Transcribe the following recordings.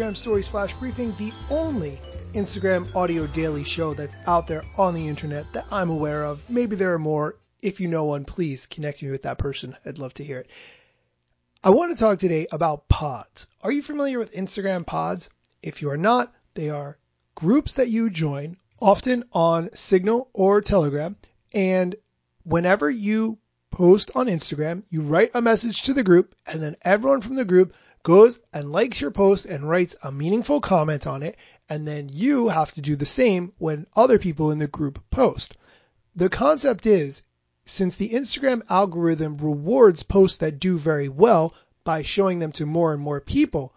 Instagram Stories Flash Briefing, the only Instagram audio daily show that's out there on the internet that I'm aware of. Maybe there are more. If you know one, please connect me with that person. I'd love to hear it. I want to talk today about pods. Are you familiar with Instagram pods? If you are not, they are groups that you join, often on Signal or Telegram, and whenever you post on Instagram, you write a message to the group, and then everyone from the group goes and likes your post and writes a meaningful comment on it, and then you have to do the same when other people in the group post. The concept is, since the Instagram algorithm rewards posts that do very well by showing them to more and more people,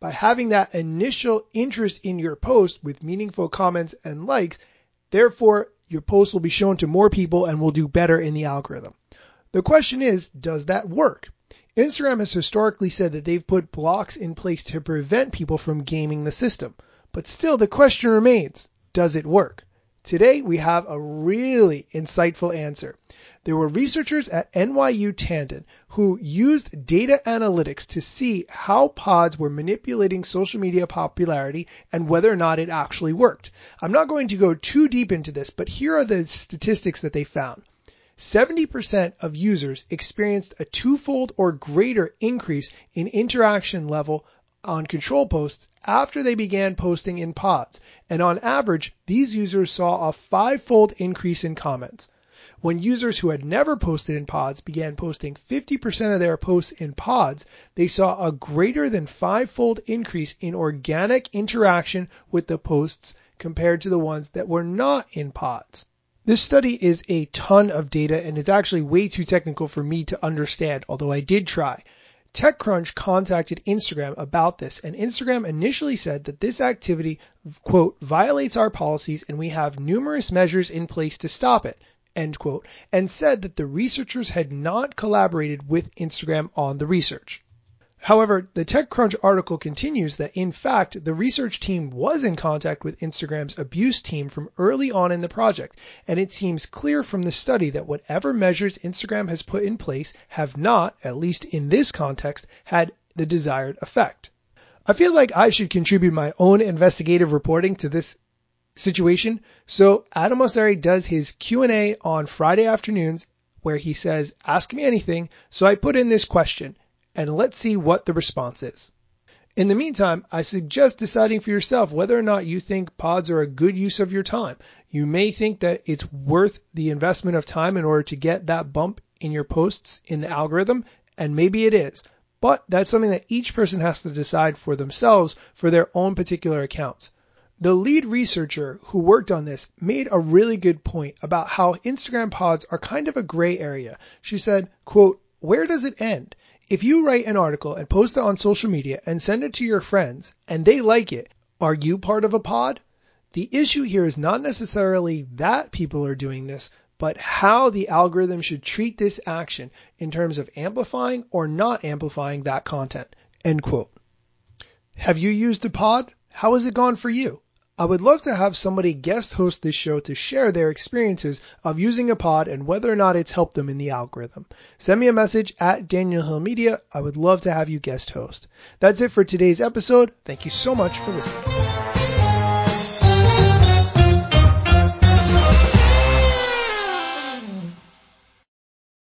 by having that initial interest in your post with meaningful comments and likes, therefore your post will be shown to more people and will do better in the algorithm. The question is, does that work? Instagram has historically said that they've put blocks in place to prevent people from gaming the system. But still, the question remains, does it work? Today, we have a really insightful answer. There were researchers at NYU Tandon who used data analytics to see how pods were manipulating social media popularity and whether or not it actually worked. I'm not going to go too deep into this, but here are the statistics that they found. 70% of users experienced a twofold or greater increase in interaction level on control posts after they began posting in pods. And on average, these users saw a fivefold increase in comments. When users who had never posted in pods began posting 50% of their posts in pods, they saw a greater than fivefold increase in organic interaction with the posts compared to the ones that were not in pods. This study is a ton of data and it's actually way too technical for me to understand, although I did try. TechCrunch contacted Instagram about this and Instagram initially said that this activity, quote, violates our policies and we have numerous measures in place to stop it, end quote, and said that the researchers had not collaborated with Instagram on the research. However, the TechCrunch article continues that in fact, the research team was in contact with Instagram's abuse team from early on in the project, and it seems clear from the study that whatever measures Instagram has put in place have not, at least in this context, had the desired effect. I feel like I should contribute my own investigative reporting to this situation. So Adam Mosseri does his Q&A on Friday afternoons where he says, ask me anything. So I put in this question and let's see what the response is. In the meantime, I suggest deciding for yourself whether or not you think pods are a good use of your time. You may think that it's worth the investment of time in order to get that bump in your posts in the algorithm, and maybe it is. But that's something that each person has to decide for themselves for their own particular accounts. The lead researcher who worked on this made a really good point about how Instagram pods are kind of a gray area. She said, quote, where does it end? If you write an article and post it on social media and send it to your friends and they like it, are you part of a pod? The issue here is not necessarily that people are doing this, but how the algorithm should treat this action in terms of amplifying or not amplifying that content. End quote. Have you used a pod? How has it gone for you? I would love to have somebody guest host this show to share their experiences of using a pod and whether or not it's helped them in the algorithm. Send me a message at Daniel Hill Media. I would love to have you guest host. That's it for today's episode. Thank you so much for listening.